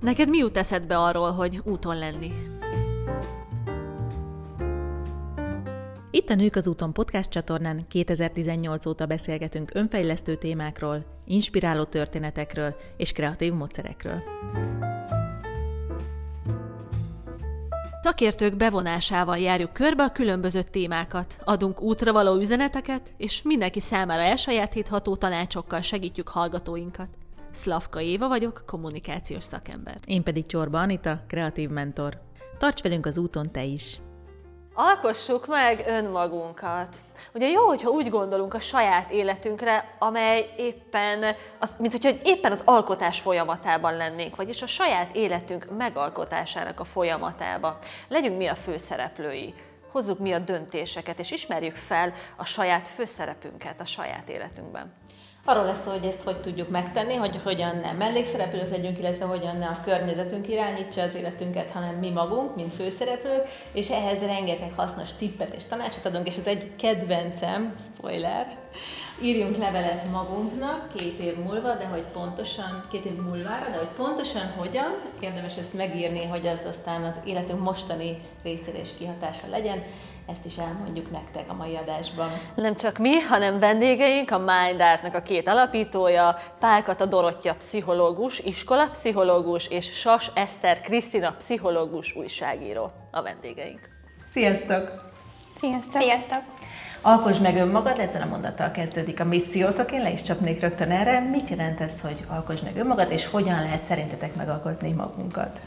Neked mi jut eszedbe arról, hogy úton lenni? Itt a Nők az úton podcast csatornán 2018 óta beszélgetünk önfejlesztő témákról, inspiráló történetekről és kreatív módszerekről. Szakértők bevonásával járjuk körbe a különböző témákat, adunk útra való üzeneteket, és mindenki számára elsajátítható tanácsokkal segítjük hallgatóinkat. Szlavka Éva vagyok, kommunikációs szakember. Én pedig Csorba Anita, kreatív mentor. Tarts velünk az úton te is! Alkossuk meg önmagunkat. Ugye jó, hogyha úgy gondolunk a saját életünkre, amely éppen, az, mint hogyha éppen az alkotás folyamatában lennénk, vagyis a saját életünk megalkotásának a folyamatában. Legyünk mi a főszereplői, hozzuk mi a döntéseket, és ismerjük fel a saját főszerepünket a saját életünkben. Arról lesz szó, hogy ezt hogy tudjuk megtenni, hogy hogyan nem mellékszereplők legyünk, illetve hogyan ne a környezetünk irányítsa az életünket, hanem mi magunk, mint főszereplők, és ehhez rengeteg hasznos tippet és tanácsot adunk, és ez egy kedvencem, spoiler, írjunk levelet magunknak két év múlva, de hogy pontosan, két év múlvára, de hogy pontosan hogyan, érdemes ezt megírni, hogy az aztán az életünk mostani részére is kihatása legyen, ezt is elmondjuk nektek a mai adásban. Nem csak mi, hanem vendégeink, a Mind Art-nak a két alapítója, Pálkata Dorottya pszichológus, iskolapszichológus, és Sas Eszter Krisztina pszichológus újságíró a vendégeink. Sziasztok! Sziasztok! Sziasztok! Alkosd meg önmagad, ezzel a mondattal kezdődik a missziótok, én le is csapnék rögtön erre. Mit jelent ez, hogy alkosd meg önmagad, és hogyan lehet szerintetek megalkotni magunkat?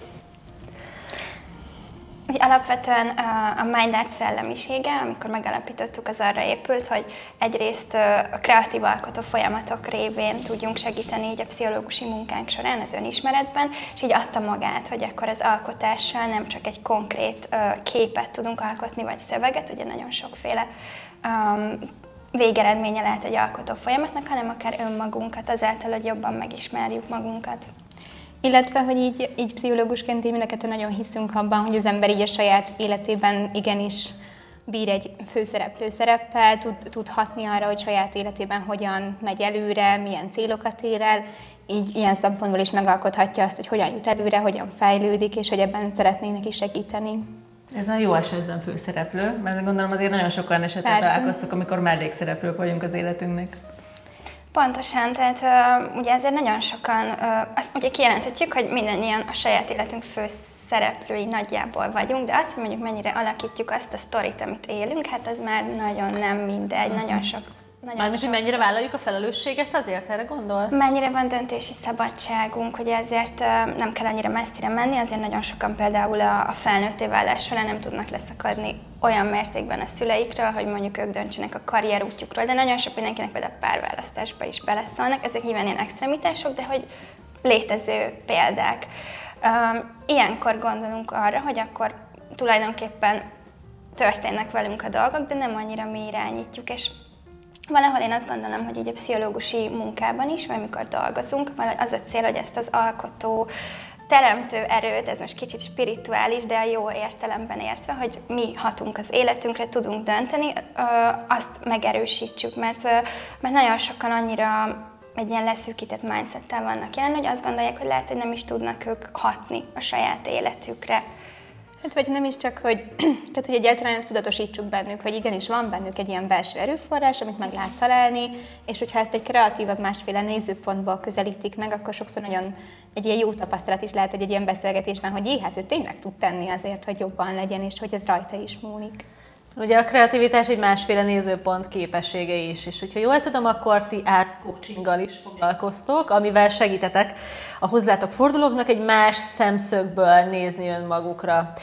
Alapvetően a Mindart szellemisége, amikor megalapítottuk, az arra épült, hogy egyrészt a kreatív alkotó folyamatok révén tudjunk segíteni így a pszichológusi munkánk során az önismeretben, és így adta magát, hogy akkor az alkotással nem csak egy konkrét képet tudunk alkotni, vagy szöveget, ugye nagyon sokféle végeredménye lehet egy alkotó folyamatnak, hanem akár önmagunkat, azáltal, hogy jobban megismerjük magunkat. Illetve, hogy így, így pszichológusként így mind nagyon hiszünk abban, hogy az ember így a saját életében igenis bír egy főszereplő szereppel, tud, tud hatni arra, hogy saját életében hogyan megy előre, milyen célokat ér el, így ilyen szempontból is megalkothatja azt, hogy hogyan jut előre, hogyan fejlődik, és hogy ebben szeretnénk neki segíteni. Ez a jó esetben főszereplő, mert gondolom azért nagyon sokan esetben találkoztak, amikor mellékszereplők vagyunk az életünknek. Pontosan, tehát uh, ugye ezért nagyon sokan, uh, azt ugye kijelenthetjük, hogy mindannyian a saját életünk fő szereplői nagyjából vagyunk, de azt, hogy mondjuk mennyire alakítjuk azt a sztorit, amit élünk, hát az már nagyon nem mindegy, uh-huh. nagyon sok Mármint, hogy mennyire vállaljuk a felelősséget azért, erre gondolsz? Mennyire van döntési szabadságunk, hogy ezért nem kell annyira messzire menni, azért nagyon sokan például a, a felnőtté válás során nem tudnak leszakadni olyan mértékben a szüleikről, hogy mondjuk ők döntsenek a karrierútjukról, de nagyon sok mindenkinek például párválasztásba is beleszólnak, ezek nyilván ilyen extremitások, de hogy létező példák. Ilyenkor gondolunk arra, hogy akkor tulajdonképpen történnek velünk a dolgok, de nem annyira mi irányítjuk, és Valahol én azt gondolom, hogy így pszichológusi munkában is, vagy amikor dolgozunk, az a cél, hogy ezt az alkotó, teremtő erőt, ez most kicsit spirituális, de a jó értelemben értve, hogy mi hatunk az életünkre, tudunk dönteni, azt megerősítsük, mert, mert nagyon sokan annyira egy ilyen leszűkített mindsettel vannak jelen, hogy azt gondolják, hogy lehet, hogy nem is tudnak ők hatni a saját életükre. Hát vagy nem is csak, hogy, tehát, hogy egyáltalán ezt tudatosítsuk bennük, hogy igenis van bennük egy ilyen belső erőforrás, amit meg lehet találni, és hogyha ezt egy kreatívabb, másféle nézőpontból közelítik meg, akkor sokszor nagyon egy ilyen jó tapasztalat is lehet egy, egy ilyen beszélgetésben, hogy jé, hát ő tényleg tud tenni azért, hogy jobban legyen, és hogy ez rajta is múlik. Ugye a kreativitás egy másféle nézőpont képessége is, és hogyha jól tudom, akkor ti art coachinggal is foglalkoztok, amivel segítetek a hozzátok fordulóknak egy más szemszögből nézni önmagukra.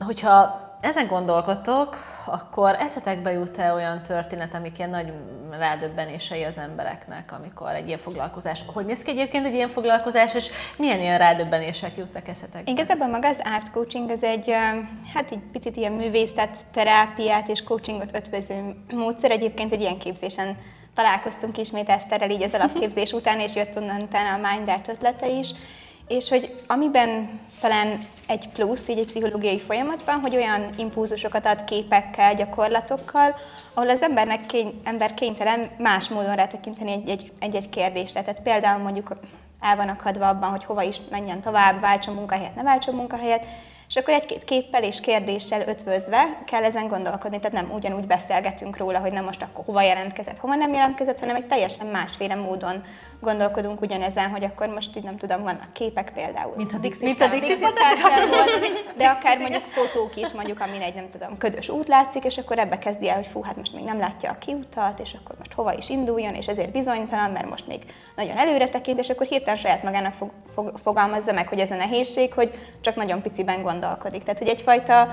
Hogyha ezen gondolkodtok, akkor eszetekbe jut-e olyan történet, amik ilyen nagy rádöbbenései az embereknek, amikor egy ilyen foglalkozás, hogy néz ki egyébként egy ilyen foglalkozás, és milyen ilyen rádöbbenések jutnak eszetekbe? Igazából maga az art coaching az egy, hát egy picit ilyen művészet, terápiát és coachingot ötvöző módszer. Egyébként egy ilyen képzésen találkoztunk ismét Eszterrel így az alapképzés után, és jött onnan a Mindart ötlete is, és hogy amiben talán egy plusz így egy pszichológiai folyamatban, hogy olyan impulzusokat ad képekkel, gyakorlatokkal, ahol az embernek kény, ember kénytelen más módon rátekinteni egy-egy kérdésre. Tehát például mondjuk el van akadva abban, hogy hova is menjen tovább, váltson munkahelyet, ne váltson munkahelyet, és akkor egy-két képpel és kérdéssel ötvözve kell ezen gondolkodni, tehát nem ugyanúgy beszélgetünk róla, hogy nem most akkor hova jelentkezett, hova nem jelentkezett, hanem egy teljesen másféle módon gondolkodunk ugyanezen, hogy akkor most így nem tudom, vannak képek például. Mint a Dixit, mint a Dixit de akár mondjuk fotók is, mondjuk amin egy nem tudom, ködös út látszik, és akkor ebbe kezdi el, hogy fú, hát most még nem látja a kiutat, és akkor most hova is induljon, és ezért bizonytalan, mert most még nagyon előre tekint, és akkor hirtelen saját magának fog, fog, fogalmazza meg, hogy ez a nehézség, hogy csak nagyon piciben gondolkodik. Tehát, hogy egyfajta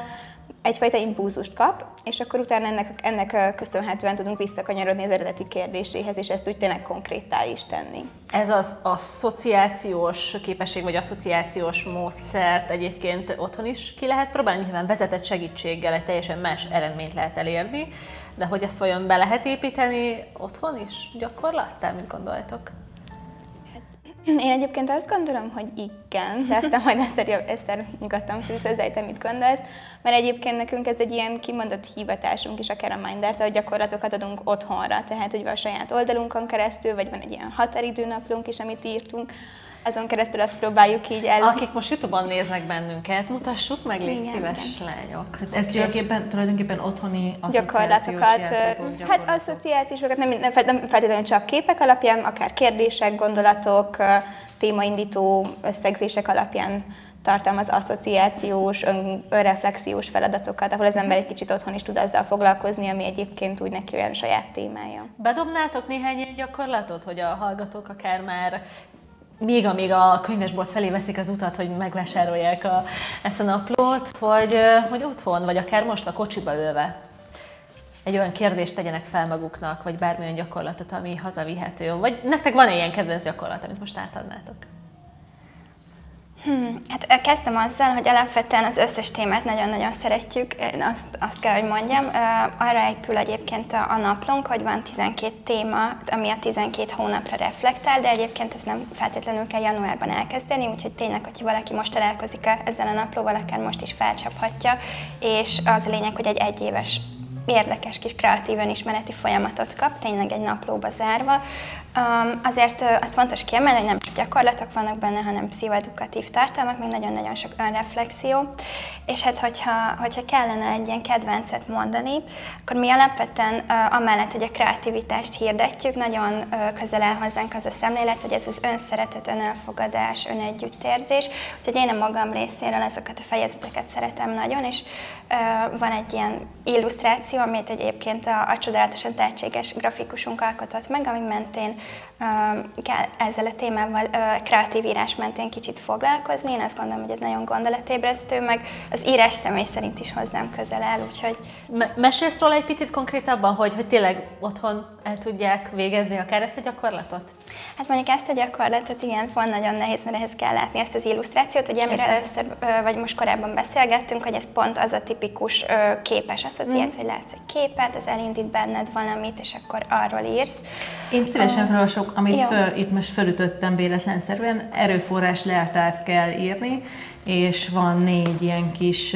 egyfajta impulzust kap, és akkor utána ennek, ennek köszönhetően tudunk visszakanyarodni az eredeti kérdéséhez, és ezt úgy tényleg konkrétá is tenni. Ez az asszociációs képesség, vagy asszociációs módszert egyébként otthon is ki lehet próbálni, nyilván vezetett segítséggel egy teljesen más eredményt lehet elérni, de hogy ezt vajon be lehet építeni otthon is gyakorlattá, mint gondoltok? Én egyébként azt gondolom, hogy igen, de aztán majd Eszter, Eszter nyugodtan fűz hozzá, te mit gondolsz, mert egyébként nekünk ez egy ilyen kimondott hivatásunk is, akár a Minder, hogy gyakorlatokat adunk otthonra, tehát hogy a saját oldalunkon keresztül, vagy van egy ilyen határidőnaplunk is, amit írtunk, azon keresztül azt próbáljuk így el. Akik most Youtube-on néznek bennünket, mutassuk meg, légy igen, szíves igen. lányok. Hát ez tulajdonképpen, tulajdonképpen otthoni gyakorlatokat, hát asszociációsokat, nem, nem feltétlenül csak képek alapján, akár kérdések, gondolatok, témaindító összegzések alapján tartalmaz asszociációs, ön, önreflexiós feladatokat, ahol az ember egy kicsit otthon is tud azzal foglalkozni, ami egyébként úgy neki olyan saját témája. Bedobnátok néhány ilyen gyakorlatot, hogy a hallgatók akár már még amíg a könyvesbolt felé veszik az utat, hogy megvásárolják a, ezt a naplót, hogy, hogy otthon, vagy akár most a kocsiba ülve egy olyan kérdést tegyenek fel maguknak, vagy bármilyen gyakorlatot, ami hazavihető. Vagy nektek van-e ilyen kedvenc gyakorlat, amit most átadnátok? Hmm, hát kezdtem azzal, hogy alapvetően az összes témát nagyon-nagyon szeretjük, Én azt, azt kell, hogy mondjam. Arra épül egyébként a, a naplónk, hogy van 12 téma, ami a 12 hónapra reflektál, de egyébként ez nem feltétlenül kell januárban elkezdeni, úgyhogy tényleg, hogyha valaki most találkozik ezzel a naplóval, akár most is felcsaphatja, és az a lényeg, hogy egy egyéves érdekes kis kreatív önismereti folyamatot kap, tényleg egy naplóba zárva, Um, azért azt fontos kiemelni, hogy nem csak gyakorlatok vannak benne, hanem pszichoedukatív tartalmak, még nagyon-nagyon sok önreflexió. És hát, hogyha, hogyha kellene egy ilyen kedvencet mondani, akkor mi alapvetően uh, amellett, hogy a kreativitást hirdetjük, nagyon uh, közel áll hozzánk az a szemlélet, hogy ez az önszeretet, önelfogadás, önegyüttérzés. Úgyhogy én a magam részéről ezeket a fejezeteket szeretem nagyon, és van egy ilyen illusztráció, amit egyébként a, a csodálatosan tehetséges grafikusunk alkotott meg, ami mentén kell ezzel a témával kreatív írás mentén kicsit foglalkozni. Én azt gondolom, hogy ez nagyon gondolatébresztő, meg az írás személy szerint is hozzám közel áll, úgyhogy... Me- mesélsz róla egy picit konkrétabban, hogy, hogy tényleg otthon el tudják végezni akár ezt a gyakorlatot? Hát mondjuk ezt a gyakorlatot igen, van nagyon nehéz, mert ehhez kell látni ezt az illusztrációt, hogy amire először, vagy most korábban beszélgettünk, hogy ez pont az a tipikus képes asszociáció, mm. hogy látsz egy képet, az elindít benned valamit, és akkor arról írsz. Én szívesen felolvasok, amit föl, itt most felütöttem véletlenszerűen, erőforrás leltárt kell írni, és van négy ilyen kis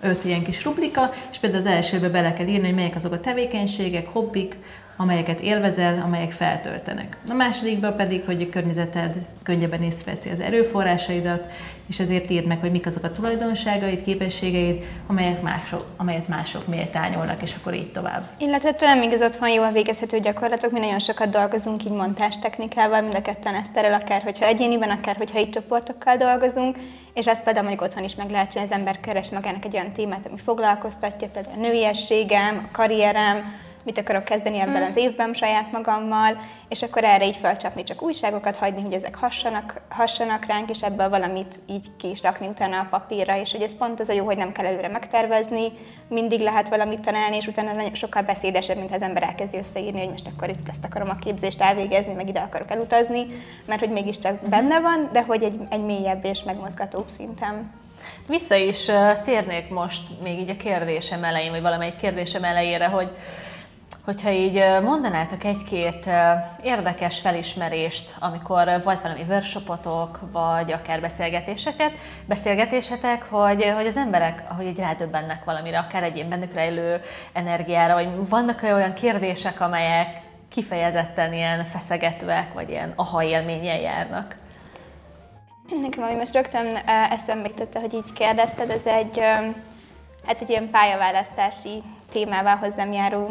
öt ilyen kis rubrika, és például az elsőbe bele kell írni, hogy melyek azok a tevékenységek, hobbik, amelyeket élvezel, amelyek feltöltenek. A másodikban pedig, hogy a környezeted könnyebben észreveszi az erőforrásaidat, és ezért írd meg, hogy mik azok a tulajdonságaid, képességeid, amelyek mások, amelyet mások méltányolnak, és akkor így tovább. Illetve tőlem még az otthon jól végezhető gyakorlatok, mi nagyon sokat dolgozunk így technikával, mind a ketten Eszterrel, akár hogyha egyéniben, akár hogyha itt csoportokkal dolgozunk, és ezt például mondjuk otthon is meg lehet csinálni, az ember keres magának egy olyan témát, ami foglalkoztatja, például a nőiességem, a karrierem, mit akarok kezdeni ebben az évben saját magammal, és akkor erre így felcsapni, csak újságokat hagyni, hogy ezek hassanak, hassanak ránk, és ebből valamit így ki is rakni utána a papírra, és hogy ez pont az a jó, hogy nem kell előre megtervezni, mindig lehet valamit tanálni, és utána nagyon sokkal beszédesebb, mint az ember elkezdi összeírni, hogy most akkor itt ezt akarom a képzést elvégezni, meg ide akarok elutazni, mert hogy mégiscsak benne van, de hogy egy, egy mélyebb és megmozgatóbb szinten. Vissza is térnék most még így a kérdésem elején, vagy valamelyik kérdésem elejére, hogy Hogyha így mondanátok egy-két érdekes felismerést, amikor volt valami workshopotok, vagy akár beszélgetéseket, beszélgetésetek, hogy, hogy az emberek, ahogy így rádöbbennek valamire, akár egy ilyen bennük rejlő energiára, vagy vannak olyan kérdések, amelyek kifejezetten ilyen feszegetőek, vagy ilyen aha élménnyel járnak? Nekem, ami most rögtön eszembe jutott, hogy így kérdezted, ez egy, hát egy ilyen pályaválasztási témával hozzám járó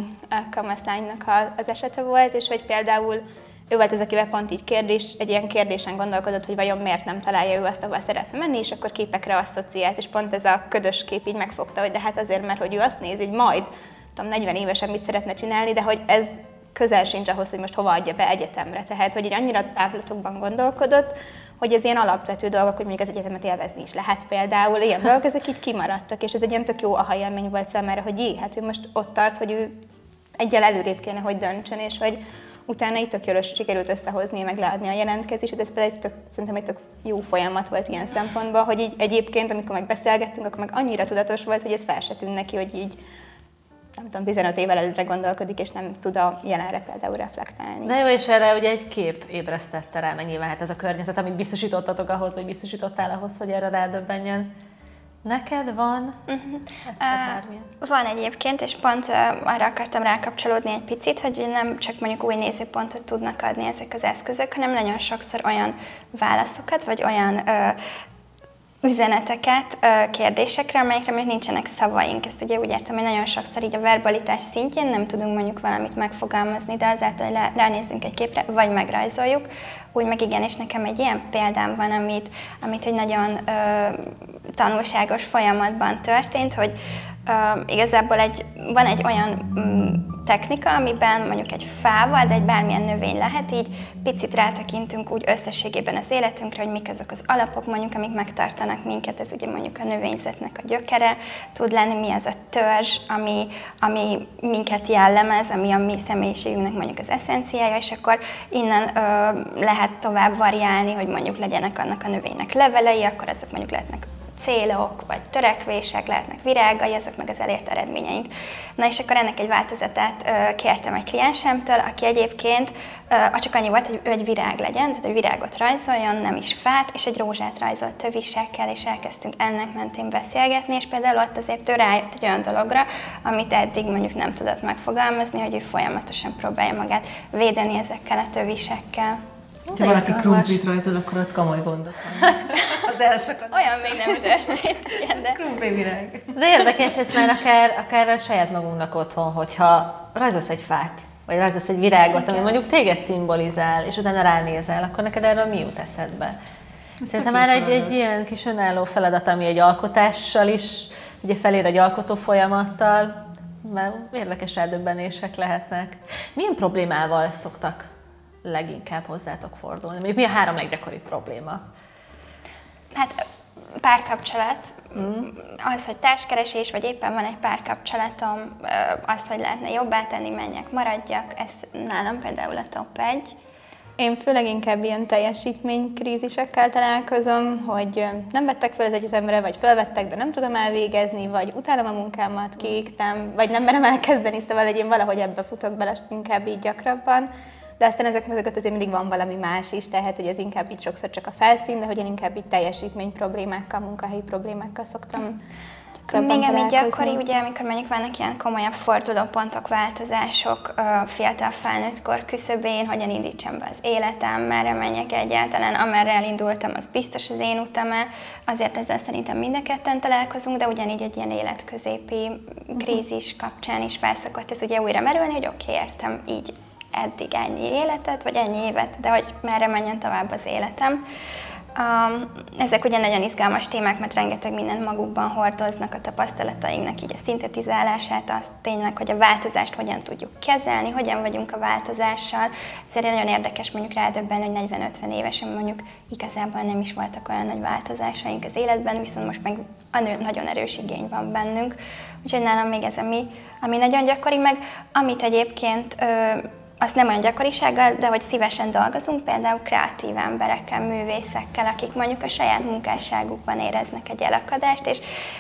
kamaszlánynak az esete volt, és hogy például ő volt az, akivel pont így kérdés, egy ilyen kérdésen gondolkodott, hogy vajon miért nem találja ő azt, ahol szeretne menni, és akkor képekre asszociált, és pont ez a ködös kép így megfogta, hogy de hát azért, mert hogy ő azt nézi, hogy majd, tudom, 40 évesen mit szeretne csinálni, de hogy ez közel sincs ahhoz, hogy most hova adja be egyetemre. Tehát, hogy így annyira távlatokban gondolkodott, hogy ez ilyen alapvető dolgok, hogy mondjuk az egyetemet élvezni is lehet. Például, ilyen dolgok, ezek így kimaradtak, és ez egy ilyen tök jó aha élmény volt számára, hogy jé, hát ő most ott tart, hogy ő egyel előrébb kéne, hogy döntsön, és hogy utána itt tök jól sikerült összehozni, meg leadni a jelentkezést, ez pedig egy tök, szerintem egy tök jó folyamat volt ilyen szempontból, hogy így egyébként, amikor meg beszélgettünk, akkor meg annyira tudatos volt, hogy ez fel se tűn neki, hogy így nem tudom, 15 évvel előre gondolkodik, és nem tud a jelenre például reflektálni. Na jó, és erre ugye egy kép ébresztette rá, meg nyilván hát ez a környezet, amit biztosítottatok ahhoz, vagy biztosítottál ahhoz, hogy erre rádöbbenjen. Neked van uh-huh. uh, Van egyébként, és pont uh, arra akartam rákapcsolódni egy picit, hogy nem csak mondjuk új nézőpontot tudnak adni ezek az eszközök, hanem nagyon sokszor olyan válaszokat, vagy olyan uh, üzeneteket kérdésekre, amelyekre még nincsenek szavaink. Ezt ugye úgy értem, hogy nagyon sokszor így a verbalitás szintjén nem tudunk mondjuk valamit megfogalmazni, de azáltal, hogy ránézünk egy képre, vagy megrajzoljuk, úgy meg igen, és nekem egy ilyen példám van, amit, amit egy nagyon ö, tanulságos folyamatban történt, hogy ö, igazából egy, van egy olyan mm, technika, amiben mondjuk egy fával, de egy bármilyen növény lehet, így picit rátekintünk úgy összességében az életünkre, hogy mik azok az alapok, mondjuk, amik megtartanak minket, ez ugye mondjuk a növényzetnek a gyökere, tud lenni mi az a törzs, ami, ami minket jellemez, ami a mi személyiségünknek mondjuk az eszenciája, és akkor innen ö, lehet tovább variálni, hogy mondjuk legyenek annak a növénynek levelei, akkor azok mondjuk lehetnek célok, vagy törekvések, lehetnek virágai, azok meg az elért eredményeink. Na és akkor ennek egy változatát kértem egy kliensemtől, aki egyébként csak annyi volt, hogy egy virág legyen, tehát egy virágot rajzoljon, nem is fát, és egy rózsát rajzolt tövisekkel, és elkezdtünk ennek mentén beszélgetni, és például ott azért ő rájött egy olyan dologra, amit eddig mondjuk nem tudott megfogalmazni, hogy ő folyamatosan próbálja magát védeni ezekkel a tövisekkel. Ha valaki krumplit rajzol, akkor ott komoly gondok Az elszakad. Olyan még nem történt. Igen, de... Krumpli virág. De érdekes ez már akár, akár a saját magunknak otthon, hogyha rajzolsz egy fát, vagy rajzolsz egy virágot, Igen. ami mondjuk téged szimbolizál, és utána ránézel, akkor neked erről mi jut eszedbe? Szerintem már egy, egy ilyen kis önálló feladat, ami egy alkotással is, ugye felér egy alkotó folyamattal, mert érdekes eldöbbenések lehetnek. Milyen problémával szoktak leginkább hozzátok fordulni? Mondjuk mi a három leggyakoribb probléma? Hát párkapcsolat, mm. az, hogy társkeresés, vagy éppen van egy párkapcsolatom, az, hogy lehetne jobbá tenni, menjek, maradjak, ez nálam például a top egy. Én főleg inkább ilyen teljesítménykrízisekkel találkozom, hogy nem vettek fel az egyetemre, vagy felvettek, de nem tudom elvégezni, vagy utálom a munkámat, kiégtem, vagy nem merem elkezdeni, szóval hogy én valahogy ebbe futok bele inkább így gyakrabban de aztán ezek mögött azért mindig van valami más is, tehát hogy ez inkább így sokszor csak a felszín, de hogy én inkább így teljesítmény problémákkal, munkahelyi problémákkal szoktam még ami gyakori, ugye, amikor mondjuk vannak ilyen komolyabb fordulópontok, változások fiatal felnőttkor küszöbén, hogyan indítsam be az életem, merre menjek egyáltalán, amerre elindultam, az biztos az én utam -e. Azért ezzel szerintem mind a ketten találkozunk, de ugyanígy egy ilyen életközépi mhm. krízis kapcsán is felszokott ez ugye újra merülni, hogy oké, okay, értem, így eddig ennyi életet, vagy ennyi évet, de hogy merre menjen tovább az életem. Um, ezek ugye nagyon izgalmas témák, mert rengeteg mindent magukban hordoznak a tapasztalatainknak, így a szintetizálását, azt tényleg, hogy a változást hogyan tudjuk kezelni, hogyan vagyunk a változással. Ezért nagyon érdekes mondjuk rádöbben, hogy 40-50 évesen mondjuk igazából nem is voltak olyan nagy változásaink az életben, viszont most meg nagyon erős igény van bennünk. Úgyhogy nálam még ez, ami, ami nagyon gyakori, meg amit egyébként ö, azt nem olyan gyakorisággal, de hogy szívesen dolgozunk, például kreatív emberekkel, művészekkel, akik mondjuk a saját munkásságukban éreznek egy elakadást, és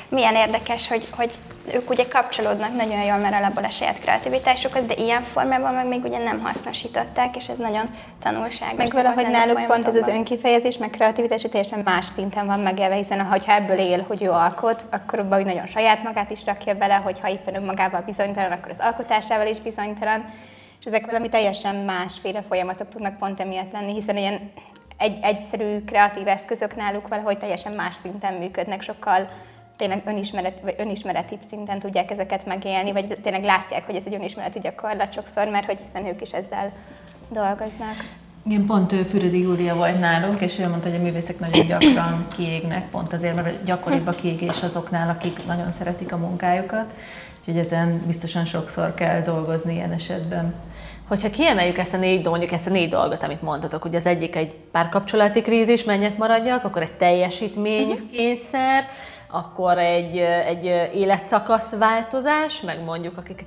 milyen érdekes, hogy, hogy ők ugye kapcsolódnak nagyon jól, mert alapból a saját kreativitásukhoz, de ilyen formában meg még ugye nem hasznosították, és ez nagyon tanulságos. Meg valahogy náluk pont ez az önkifejezés, meg kreativitás teljesen más szinten van megélve, hiszen ha ebből él, hogy ő alkot, akkor abban nagyon saját magát is rakja bele, hogyha éppen önmagával bizonytalan, akkor az alkotásával is bizonytalan és ezek valami teljesen másféle folyamatok tudnak pont emiatt lenni, hiszen ilyen egy, egyszerű kreatív eszközök náluk valahogy teljesen más szinten működnek, sokkal tényleg önismeret, vagy önismereti szinten tudják ezeket megélni, vagy tényleg látják, hogy ez egy önismereti gyakorlat sokszor, mert hogy hiszen ők is ezzel dolgoznak. Igen, pont Füredi Júlia volt nálunk, és ő mondta, hogy a művészek nagyon gyakran kiégnek, pont azért, mert gyakoribb a kiégés azoknál, akik nagyon szeretik a munkájukat, úgyhogy ezen biztosan sokszor kell dolgozni ilyen esetben. Hogyha kiemeljük ezt a négy, mondjuk ezt a négy dolgot, amit mondtatok, hogy az egyik egy párkapcsolati krízis, mennyek maradjak, akkor egy teljesítménykényszer, uh-huh akkor egy, egy életszakasz változás, meg mondjuk akik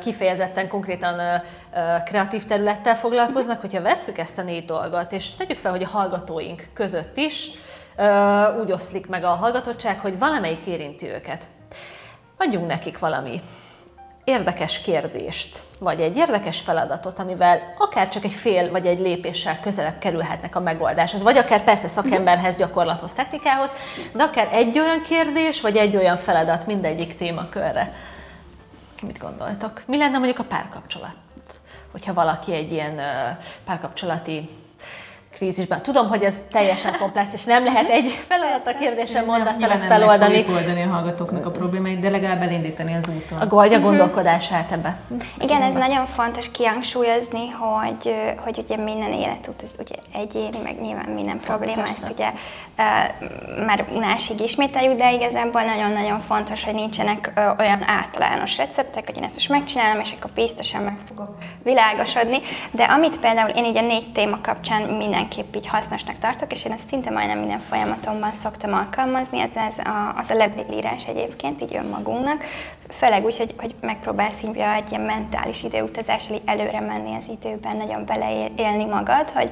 kifejezetten konkrétan kreatív területtel foglalkoznak, hogyha vesszük ezt a négy dolgot, és tegyük fel, hogy a hallgatóink között is úgy oszlik meg a hallgatottság, hogy valamelyik érinti őket. Adjunk nekik valami érdekes kérdést, vagy egy érdekes feladatot, amivel akár csak egy fél vagy egy lépéssel közelebb kerülhetnek a megoldáshoz, vagy akár persze szakemberhez, gyakorlathoz, technikához, de akár egy olyan kérdés, vagy egy olyan feladat mindegyik témakörre. Mit gondoltak? Mi lenne mondjuk a párkapcsolat? Hogyha valaki egy ilyen párkapcsolati krízisben. Tudom, hogy ez teljesen komplex, és nem lehet egy feladat a kérdésem mondattal ezt feloldani. Nem oldani a hallgatóknak a problémáit, de legalább elindítani az úton. A Golgya uh-huh. gondolkodását ebbe. Igen, ez nagyon fontos kihangsúlyozni, hogy, hogy ugye minden életút, ez ugye egyéni, meg nyilván minden probléma, ezt ugye uh, már unásig ismételjük, de igazából nagyon-nagyon fontos, hogy nincsenek uh, olyan általános receptek, hogy én ezt most megcsinálom, és akkor biztosan meg fogok világosodni. De amit például én így a négy téma kapcsán minden mindenképp így hasznosnak tartok, és én ezt szinte majdnem minden folyamatomban szoktam alkalmazni, ez, ez a, az a levélírás egyébként, így önmagunknak, főleg úgy, hogy, hogy megpróbálsz így egy ilyen mentális időutazással így előre menni az időben, nagyon beleélni magad, hogy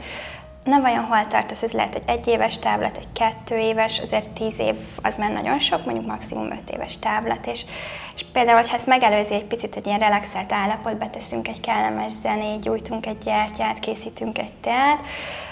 na vajon hol tartasz, ez lehet egy egyéves távlat, egy kettő éves, azért tíz év az már nagyon sok, mondjuk maximum öt éves távlat, és, és például, ha ezt megelőzi egy picit egy ilyen relaxált állapotba, teszünk egy kellemes zenét, gyújtunk egy gyertyát, készítünk egy teát,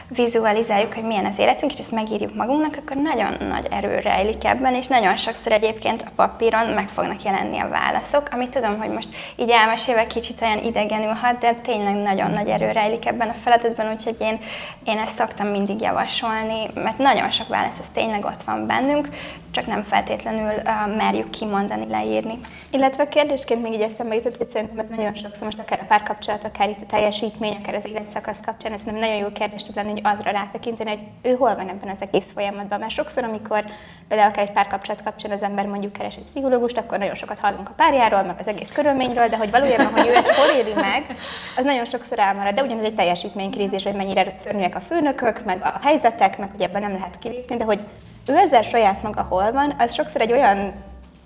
vizualizáljuk, hogy milyen az életünk, és ezt megírjuk magunknak, akkor nagyon nagy erő rejlik ebben, és nagyon sokszor egyébként a papíron meg fognak jelenni a válaszok, amit tudom, hogy most így elmesélve kicsit olyan idegenül hat, de tényleg nagyon nagy erő rejlik ebben a feladatban, úgyhogy én, én ezt szoktam mindig javasolni, mert nagyon sok válasz az tényleg ott van bennünk, csak nem feltétlenül uh, merjük kimondani, leírni. Illetve kérdésként még így eszembe jutott, hogy szerintem ez nagyon sokszor most akár a párkapcsolat, akár itt a teljesítmény, akár az életszakasz kapcsán, ez nem nagyon jó kérdés tud lenni, hogy azra rátekinteni, hogy ő hol van ebben az egész folyamatban. Mert sokszor, amikor például akár egy párkapcsolat kapcsán az ember mondjuk keres egy pszichológust, akkor nagyon sokat hallunk a párjáról, meg az egész körülményről, de hogy valójában, hogy ő ezt hol éli meg, az nagyon sokszor elmarad. De ugyanez egy teljesítménykrízis, hogy mennyire szörnyűek a főnökök, meg a helyzetek, meg hogy ebben nem lehet kilépni, de hogy ő ezzel saját maga hol van, az sokszor egy olyan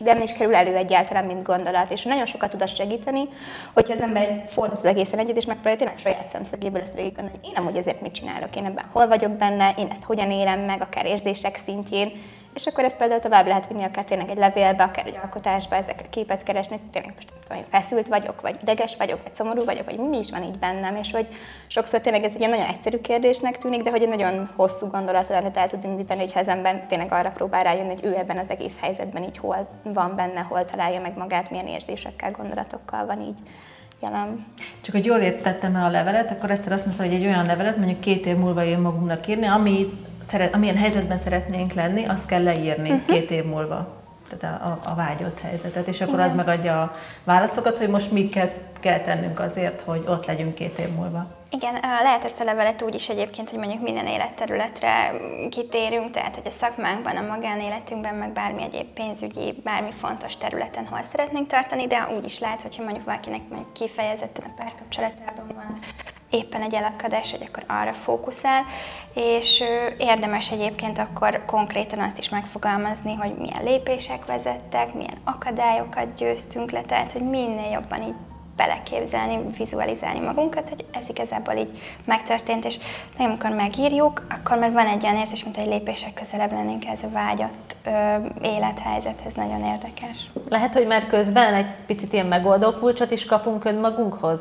nem is kerül elő egyáltalán, mint gondolat. És nagyon sokat tud segíteni, hogyha az ember fordul az egészen egyet, és megpróbálja tényleg saját szemszögéből ezt végig gondolni, én hogy ezért mit csinálok, én ebben hol vagyok benne, én ezt hogyan élem meg, akár érzések szintjén, és akkor ezt például tovább lehet vinni akár tényleg egy levélbe, akár egy alkotásba, ezekre képet keresni, tényleg most tudom, én feszült vagyok, vagy ideges vagyok, vagy szomorú vagyok, vagy mi is van így bennem, és hogy sokszor tényleg ez egy ilyen nagyon egyszerű kérdésnek tűnik, de hogy egy nagyon hosszú gondolat lehet el tud indítani, hogyha az ember tényleg arra próbál rájönni, hogy ő ebben az egész helyzetben így hol van benne, hol találja meg magát, milyen érzésekkel, gondolatokkal van így jelen. Csak hogy jól értettem el a levelet, akkor ezt azt mondta, hogy egy olyan levelet mondjuk két év múlva jön magunknak írni, ami szeret, amilyen helyzetben szeretnénk lenni, azt kell leírni uh-huh. két év múlva. Tehát a, a, a vágyott helyzetet, és akkor Igen. az megadja a válaszokat, hogy most mit kell, kell tennünk azért, hogy ott legyünk két év múlva. Igen, lehet ezt a levelet úgy is egyébként, hogy mondjuk minden életterületre kitérünk, tehát hogy a szakmánkban, a magánéletünkben, meg bármi egyéb pénzügyi, bármi fontos területen hol szeretnénk tartani, de úgy is lehet, hogyha mondjuk valakinek mondjuk kifejezetten a párkapcsolatában van éppen egy elakadás, hogy akkor arra fókuszál, és érdemes egyébként akkor konkrétan azt is megfogalmazni, hogy milyen lépések vezettek, milyen akadályokat győztünk le, tehát hogy minél jobban így beleképzelni, vizualizálni magunkat, hogy ez igazából így megtörtént, és amikor megírjuk, akkor már van egy olyan érzés, mint egy lépések közelebb lennénk ez a vágyott ö, élethelyzethez, nagyon érdekes. Lehet, hogy már közben egy picit ilyen megoldó kulcsot is kapunk önmagunkhoz?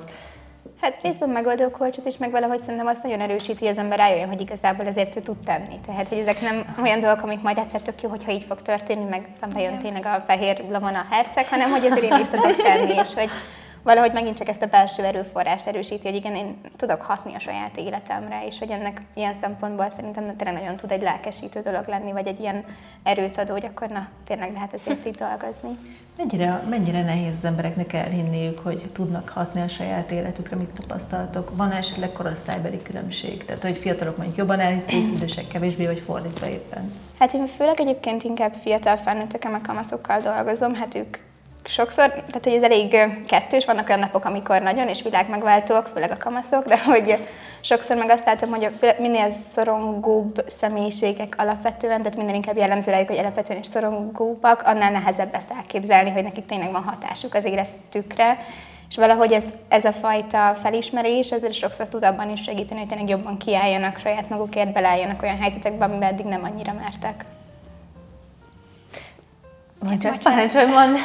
Hát részben megoldó kulcsot is, meg valahogy szerintem azt nagyon erősíti, hogy az ember rájöjjön, hogy igazából ezért ő tud tenni. Tehát, hogy ezek nem olyan dolgok, amik majd egyszer tök jó, hogyha így fog történni, meg nem bejön tényleg a fehér lamona herceg, hanem hogy ezért én is tudok tenni, és hogy, valahogy megint csak ezt a belső erőforrást erősíti, hogy igen, én tudok hatni a saját életemre, és hogy ennek ilyen szempontból szerintem tényleg nagyon tud egy lelkesítő dolog lenni, vagy egy ilyen erőt adó, hogy akkor na, tényleg lehet ezért itt dolgozni. Mennyire, mennyire nehéz az embereknek elhinniük, hogy tudnak hatni a saját életükre, mit tapasztaltok? Van esetleg korosztálybeli különbség? Tehát, hogy fiatalok mondjuk jobban elhiszik, idősek kevésbé, vagy fordítva éppen? Hát én főleg egyébként inkább fiatal felnőttekkel, meg kamaszokkal dolgozom, hát ők sokszor, tehát hogy ez elég kettős, vannak olyan napok, amikor nagyon és világmegváltóak, főleg a kamaszok, de hogy sokszor meg azt látom, hogy minél szorongóbb személyiségek alapvetően, tehát minden inkább jellemző rájuk, hogy alapvetően is szorongóbbak, annál nehezebb ezt elképzelni, hogy nekik tényleg van hatásuk az életükre, és valahogy ez, ez a fajta felismerés, ezzel sokszor tud abban is segíteni, hogy tényleg jobban kiálljanak saját magukért, beleálljanak olyan helyzetekbe, amiben eddig nem annyira mertek. Mondj csak, parancsolj, mond.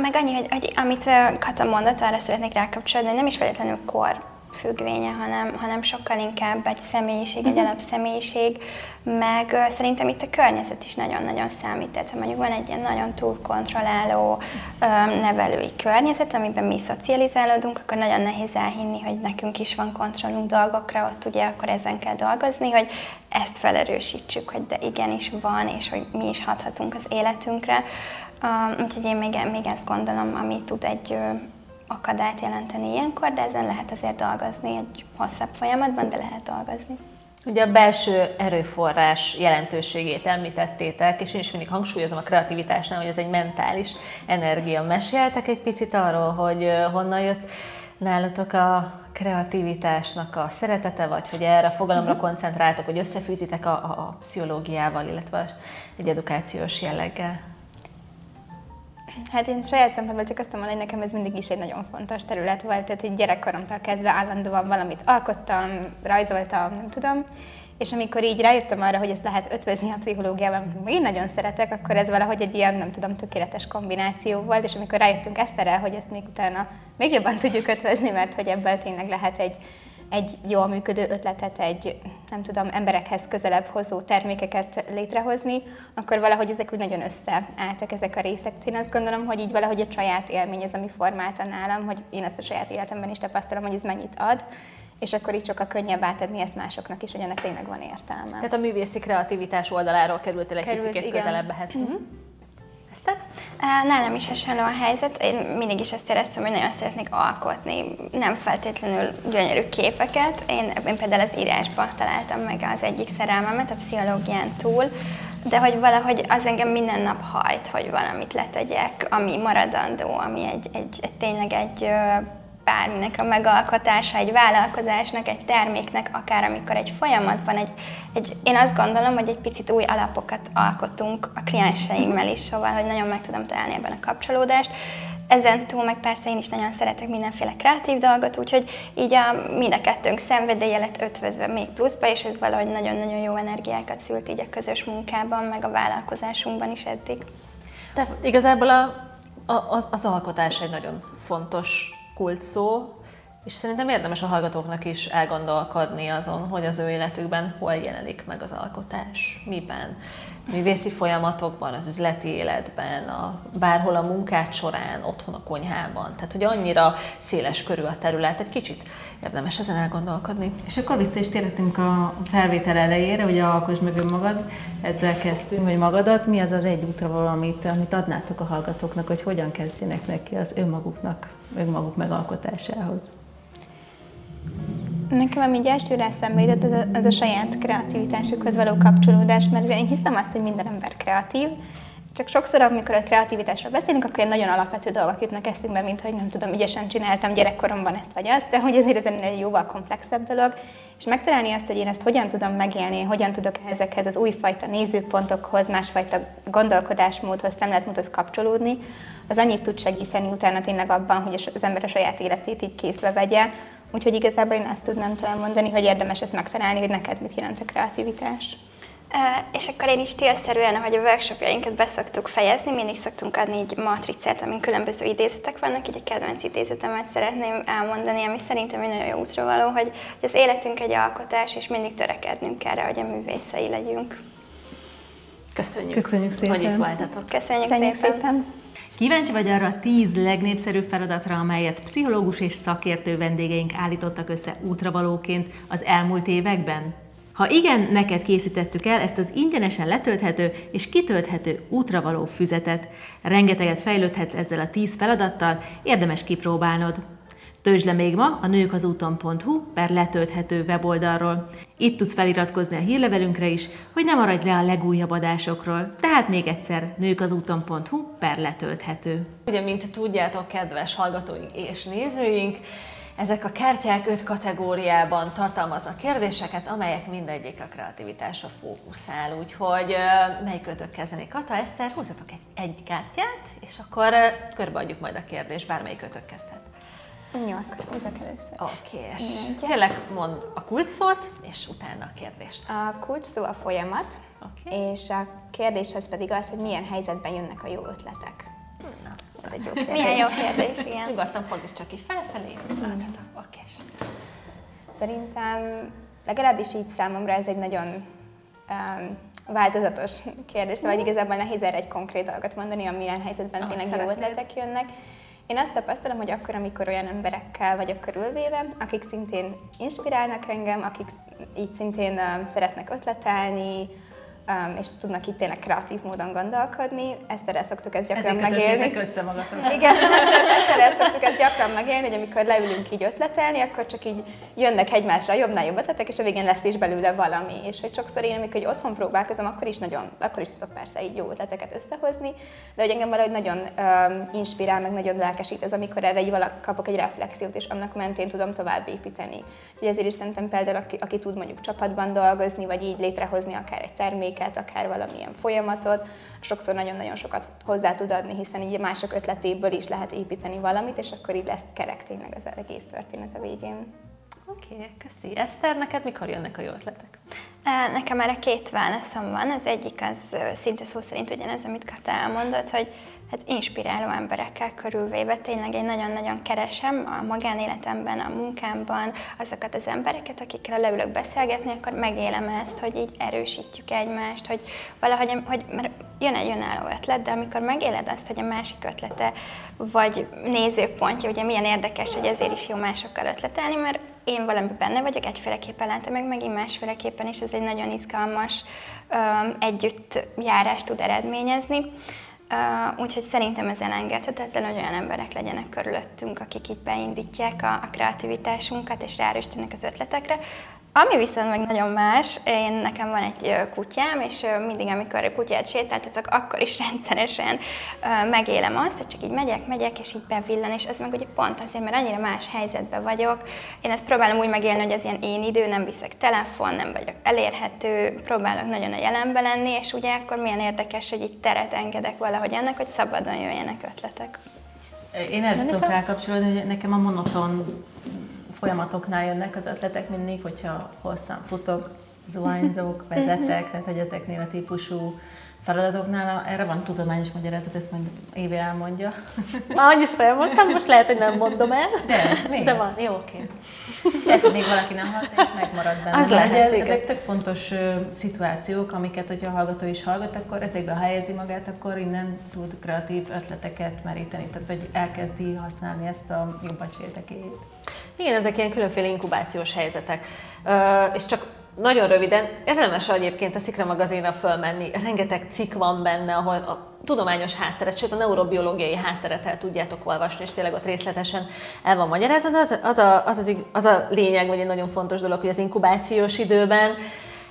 Meg annyi, hogy, hogy amit Kata mondott, arra szeretnék rákapcsolni, nem is feltétlenül kor függvénye, hanem, hanem sokkal inkább egy személyiség, egy mhm. alapszemélyiség, meg szerintem itt a környezet is nagyon-nagyon számít. Tehát ha mondjuk van egy ilyen nagyon túlkontrolláló nevelői környezet, amiben mi szocializálódunk, akkor nagyon nehéz elhinni, hogy nekünk is van kontrollunk dolgokra, ott ugye akkor ezen kell dolgozni, hogy ezt felerősítsük, hogy de igenis van, és hogy mi is hathatunk az életünkre. Úgyhogy én még, még ezt gondolom, ami tud egy akadályt jelenteni ilyenkor, de ezen lehet azért dolgozni egy hosszabb folyamatban, de lehet dolgozni. Ugye a belső erőforrás jelentőségét említettétek, és én is mindig hangsúlyozom a kreativitásnál, hogy ez egy mentális energia. Meséltek egy picit arról, hogy honnan jött nálatok a kreativitásnak a szeretete, vagy hogy erre a fogalomra uh-huh. koncentráltok, hogy összefűzitek a, a, a pszichológiával, illetve egy edukációs jelleggel? Hát én saját szempontból csak azt mondom, hogy nekem ez mindig is egy nagyon fontos terület volt, tehát hogy gyerekkoromtól kezdve állandóan valamit alkottam, rajzoltam, nem tudom, és amikor így rájöttem arra, hogy ezt lehet ötvözni a pszichológiával, amit én nagyon szeretek, akkor ez valahogy egy ilyen, nem tudom, tökéletes kombináció volt, és amikor rájöttünk Eszterrel, hogy ezt még utána még jobban tudjuk ötvözni, mert hogy ebből tényleg lehet egy egy jól működő ötletet, egy nem tudom, emberekhez közelebb hozó termékeket létrehozni, akkor valahogy ezek úgy nagyon összeálltak ezek a részek. Én azt gondolom, hogy így valahogy a saját élmény az, ami formálta nálam, hogy én ezt a saját életemben is tapasztalom, hogy ez mennyit ad, és akkor így sokkal könnyebb átadni ezt másoknak is, hogy ennek tényleg van értelme. Tehát a művészi kreativitás oldaláról kerültél egy Került, picit közelebb ehhez. Uh-huh. Ezt Nálam is hasonló a helyzet. Én mindig is azt éreztem, hogy nagyon szeretnék alkotni, nem feltétlenül gyönyörű képeket. Én, én például az írásba találtam meg az egyik szerelmemet, a pszichológián túl, de hogy valahogy az engem minden nap hajt, hogy valamit letegyek, ami maradandó, ami egy, egy, egy tényleg egy bárminek a megalkotása, egy vállalkozásnak, egy terméknek, akár amikor egy folyamatban, egy, egy, én azt gondolom, hogy egy picit új alapokat alkotunk a klienseimmel is, szóval, hogy nagyon meg tudom találni ebben a kapcsolódást. Ezen túl meg persze én is nagyon szeretek mindenféle kreatív dolgot, úgyhogy így a, mind a kettőnk szenvedélye lett ötvözve még pluszba, és ez valahogy nagyon-nagyon jó energiákat szült így a közös munkában, meg a vállalkozásunkban is eddig. Tehát igazából a, a, az, az alkotás egy nagyon fontos kult szó, és szerintem érdemes a hallgatóknak is elgondolkodni azon, hogy az ő életükben hol jelenik meg az alkotás, miben, művészi folyamatokban, az üzleti életben, a, bárhol a munkát során, otthon a konyhában. Tehát, hogy annyira széles körű a terület, egy kicsit érdemes ezen elgondolkodni. És akkor vissza is térhetünk a felvétel elejére, hogy alkos meg önmagad, ezzel kezdtünk, hogy magadat, mi az az egy útra valamit, amit adnátok a hallgatóknak, hogy hogyan kezdjenek neki az önmaguknak, önmaguk megalkotásához? Nekem ami így elsőre eszembe jutott, az az a saját kreativitásukhoz való kapcsolódás, mert én hiszem azt, hogy minden ember kreatív, csak sokszor, amikor a kreativitásról beszélünk, akkor ilyen nagyon alapvető dolgok jutnak eszünkbe, mint hogy nem tudom, ügyesen csináltam gyerekkoromban ezt vagy azt, de hogy ezért ez egy jóval komplexebb dolog, és megtalálni azt, hogy én ezt hogyan tudom megélni, hogyan tudok ezekhez az újfajta nézőpontokhoz, másfajta gondolkodásmódhoz, szemléletmódhoz kapcsolódni, az annyit tud segíteni utána tényleg abban, hogy az ember a saját életét így készbe vegye, Úgyhogy igazából én azt tudnám talán mondani, hogy érdemes ezt megtalálni, hogy neked mit jelent a kreativitás. És akkor én is stílszerűen, ahogy a workshopjainkat beszoktuk fejezni, mindig szoktunk adni egy matricát, amin különböző idézetek vannak, így a kedvenc idézetemet szeretném elmondani, ami szerintem egy nagyon jó útra való, hogy az életünk egy alkotás, és mindig törekednünk erre, hogy a művészei legyünk. Köszönjük, Köszönjük szépen. hogy itt voltatok. Köszönjük, Köszönjük szépen. szépen. Kíváncsi vagy arra a tíz legnépszerűbb feladatra, amelyet pszichológus és szakértő vendégeink állítottak össze útravalóként az elmúlt években? Ha igen, neked készítettük el ezt az ingyenesen letölthető és kitölthető útravaló füzetet. Rengeteget fejlődhetsz ezzel a tíz feladattal, érdemes kipróbálnod. Töltsd le még ma a nőkazúton.hu per letölthető weboldalról. Itt tudsz feliratkozni a hírlevelünkre is, hogy ne maradj le a legújabb adásokról. Tehát még egyszer nőkazúton.hu per letölthető. Ugye, mint tudjátok, kedves hallgatóink és nézőink, ezek a kártyák öt kategóriában tartalmaznak kérdéseket, amelyek mindegyik a kreativitásra fókuszál. Úgyhogy melyik kezdeni? Kata, Eszter, hozzatok egy, egy kártyát, és akkor körbeadjuk majd a kérdést, bármelyik ötök kezdhet. Jó, akkor hozok először. Oké, okay, és kérlek mond a kulcsszót, és utána a kérdést. A kulcs szó a folyamat, okay. és a kérdéshez pedig az, hogy milyen helyzetben jönnek a jó ötletek. Ez egy jó kérdés. Milyen jó kérdés, igen. Nyugodtan fordíts csak ki felfelé. Oké. Szerintem legalábbis így számomra ez egy nagyon um, változatos kérdés, szóval igazából nehéz erre egy konkrét dolgot mondani, amilyen helyzetben ah, tényleg jó ötletek jönnek. Én azt tapasztalom, hogy akkor, amikor olyan emberekkel vagyok körülvéve, akik szintén inspirálnak engem, akik így szintén uh, szeretnek ötletelni, um, és tudnak itt tényleg kreatív módon gondolkodni. Ezt szoktuk ezt gyakran Ezek megélni. össze magatok. Igen, ezt szoktuk ezt gyakran megélni, hogy amikor leülünk így ötletelni, akkor csak így jönnek egymásra jobbnál jobb ötletek, és a végén lesz is belőle valami. És hogy sokszor én, amikor így otthon próbálkozom, akkor is nagyon, akkor is tudok persze így jó ötleteket összehozni, de hogy engem valahogy nagyon um, inspirál, meg nagyon lelkesít az, amikor erre így valak, kapok egy reflexiót, és annak mentén tudom tovább építeni. Úgyhogy ezért is szerintem például, aki, aki tud mondjuk csapatban dolgozni, vagy így létrehozni akár egy termék, terméket, akár valamilyen folyamatot, sokszor nagyon-nagyon sokat hozzá tud adni, hiszen így mások ötletéből is lehet építeni valamit, és akkor így lesz kerek tényleg az egész történet a végén. Oké, okay, köszi. Eszter, neked mikor jönnek a jó ötletek? Nekem erre két válaszom van. Az egyik az szinte szó szerint ugyanez, amit Kata elmondott, hogy hát inspiráló emberekkel körülvéve tényleg én nagyon-nagyon keresem a magánéletemben, a munkámban azokat az embereket, akikkel leülök beszélgetni, akkor megélem ezt, hogy így erősítjük egymást, hogy valahogy, hogy, mert jön egy önálló ötlet, de amikor megéled azt, hogy a másik ötlete vagy nézőpontja, ugye milyen érdekes, hogy ezért is jó másokkal ötletelni, mert én valami benne vagyok, egyféleképpen látom meg, megint másféleképpen, és ez egy nagyon izgalmas um, együttjárást tud eredményezni. Úgyhogy szerintem ez elengedhetetlen, hogy olyan emberek legyenek körülöttünk, akik itt beindítják a, a kreativitásunkat és ráerősítenek az ötletekre, ami viszont meg nagyon más, én nekem van egy kutyám, és mindig, amikor a kutyát sétáltatok, akkor is rendszeresen megélem azt, hogy csak így megyek, megyek, és így bevillan, és ez meg ugye pont azért, mert annyira más helyzetben vagyok. Én ezt próbálom úgy megélni, hogy az ilyen én idő, nem viszek telefon, nem vagyok elérhető, próbálok nagyon a jelenben lenni, és ugye akkor milyen érdekes, hogy így teret engedek valahogy ennek, hogy szabadon jöjjenek ötletek. Én ezt tudok rákapcsolódni, hogy nekem a monoton folyamatoknál jönnek az ötletek mindig, hogyha hosszan futok, zuhányzok, vezetek, tehát hogy ezeknél a típusú feladatoknál erre van tudományos magyarázat, ezt majd Évi elmondja. Annyit elmondtam, most lehet, hogy nem mondom el. De, még. De van, jó, oké. Okay. még valaki nem hallott, és megmarad benne. Az lehet, ez, ezek tök fontos uh, szituációk, amiket, hogyha a hallgató is hallgat, akkor ezekbe helyezi magát, akkor innen tud kreatív ötleteket meríteni, tehát vagy elkezdi használni ezt a jobb agyféltekéjét. Igen, ezek ilyen különféle inkubációs helyzetek. Uh, és csak nagyon röviden, érdemes egyébként a Szikra magazinra fölmenni, rengeteg cikk van benne, ahol a tudományos hátteret, sőt a neurobiológiai hátteret el tudjátok olvasni, és tényleg ott részletesen el van magyarázva, de az, az, a, az, az, az a lényeg, vagy egy nagyon fontos dolog, hogy az inkubációs időben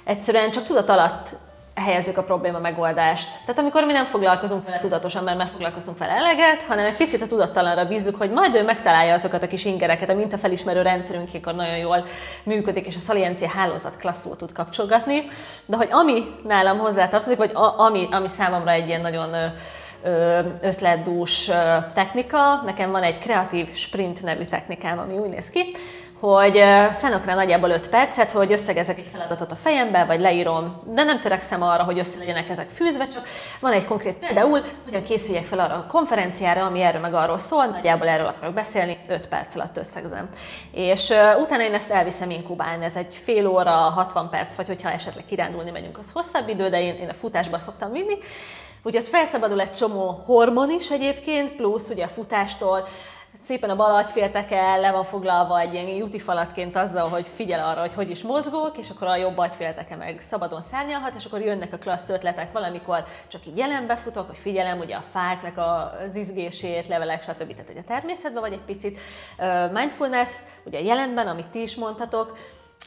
egyszerűen csak tudat alatt helyezzük a probléma megoldást. Tehát amikor mi nem foglalkozunk vele tudatosan, mert megfoglalkozunk vele eleget, hanem egy picit a tudattalanra bízzuk, hogy majd ő megtalálja azokat a kis ingereket, a mintafelismerő rendszerünk, akkor nagyon jól működik, és a szaliencia hálózat klasszul tud kapcsolgatni. De hogy ami nálam hozzátartozik, vagy a, ami, ami számomra egy ilyen nagyon ötletdús technika, nekem van egy kreatív sprint nevű technikám, ami úgy néz ki, hogy szánok rá nagyjából 5 percet, hogy összegezek egy feladatot a fejembe, vagy leírom, de nem törekszem arra, hogy össze legyenek ezek fűzve, csak van egy konkrét például, hogyan készüljek fel arra a konferenciára, ami erről meg arról szól, nagyjából erről akarok beszélni, 5 perc alatt összegzem. És uh, utána én ezt elviszem inkubálni, ez egy fél óra, 60 perc, vagy hogyha esetleg kirándulni megyünk, az hosszabb idő, de én, én a futásba szoktam vinni, Ugye ott felszabadul egy csomó hormon is egyébként, plusz ugye a futástól szépen a bal agyfélteke le van foglalva egy ilyen juti falatként azzal, hogy figyel arra, hogy hogy is mozgok, és akkor a jobb agyfélteke meg szabadon szárnyalhat, és akkor jönnek a klassz ötletek valamikor csak így jelenbe futok, hogy figyelem ugye a fáknak az izgését, levelek, stb. Tehát hogy a természetben vagy egy picit mindfulness, ugye jelenben, amit ti is mondhatok,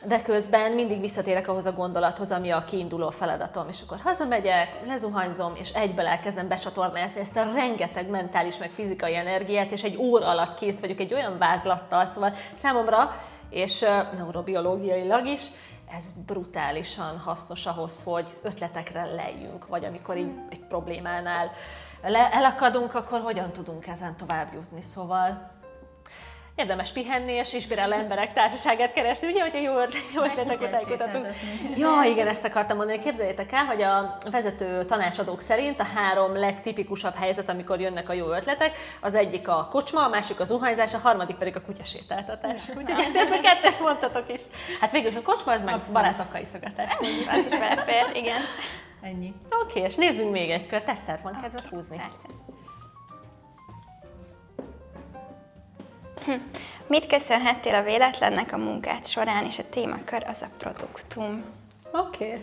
de közben mindig visszatérek ahhoz a gondolathoz, ami a kiinduló feladatom, és akkor hazamegyek, lezuhanyzom, és egyből elkezdem becsatornázni ezt a rengeteg mentális, meg fizikai energiát, és egy óra alatt kész vagyok egy olyan vázlattal, szóval számomra, és neurobiológiailag is, ez brutálisan hasznos ahhoz, hogy ötletekre lejjünk, vagy amikor így egy problémánál le, elakadunk, akkor hogyan tudunk ezen tovább jutni. Szóval érdemes pihenni és inspiráló emberek társaságát keresni, ugye, hogyha jó, ötlet, jó ötleteket elkutatunk. Ja, igen, ezt akartam mondani. Képzeljétek el, hogy a vezető tanácsadók szerint a három legtipikusabb helyzet, amikor jönnek a jó ötletek, az egyik a kocsma, a másik az zuhanyzás, a harmadik pedig a kutyasétáltatás. Úgyhogy ezt kettőt mondtatok is. Hát végül a kocsma, az meg Abszolút. barátokkal iszogatás. Az is belefér, igen. Ennyi. Oké, okay, és nézzünk még egy kört. Eszter, van kedvet húzni? Persze. Mit köszönhettél a véletlennek a munkát során, és a témakör az a produktum? Oké. Okay.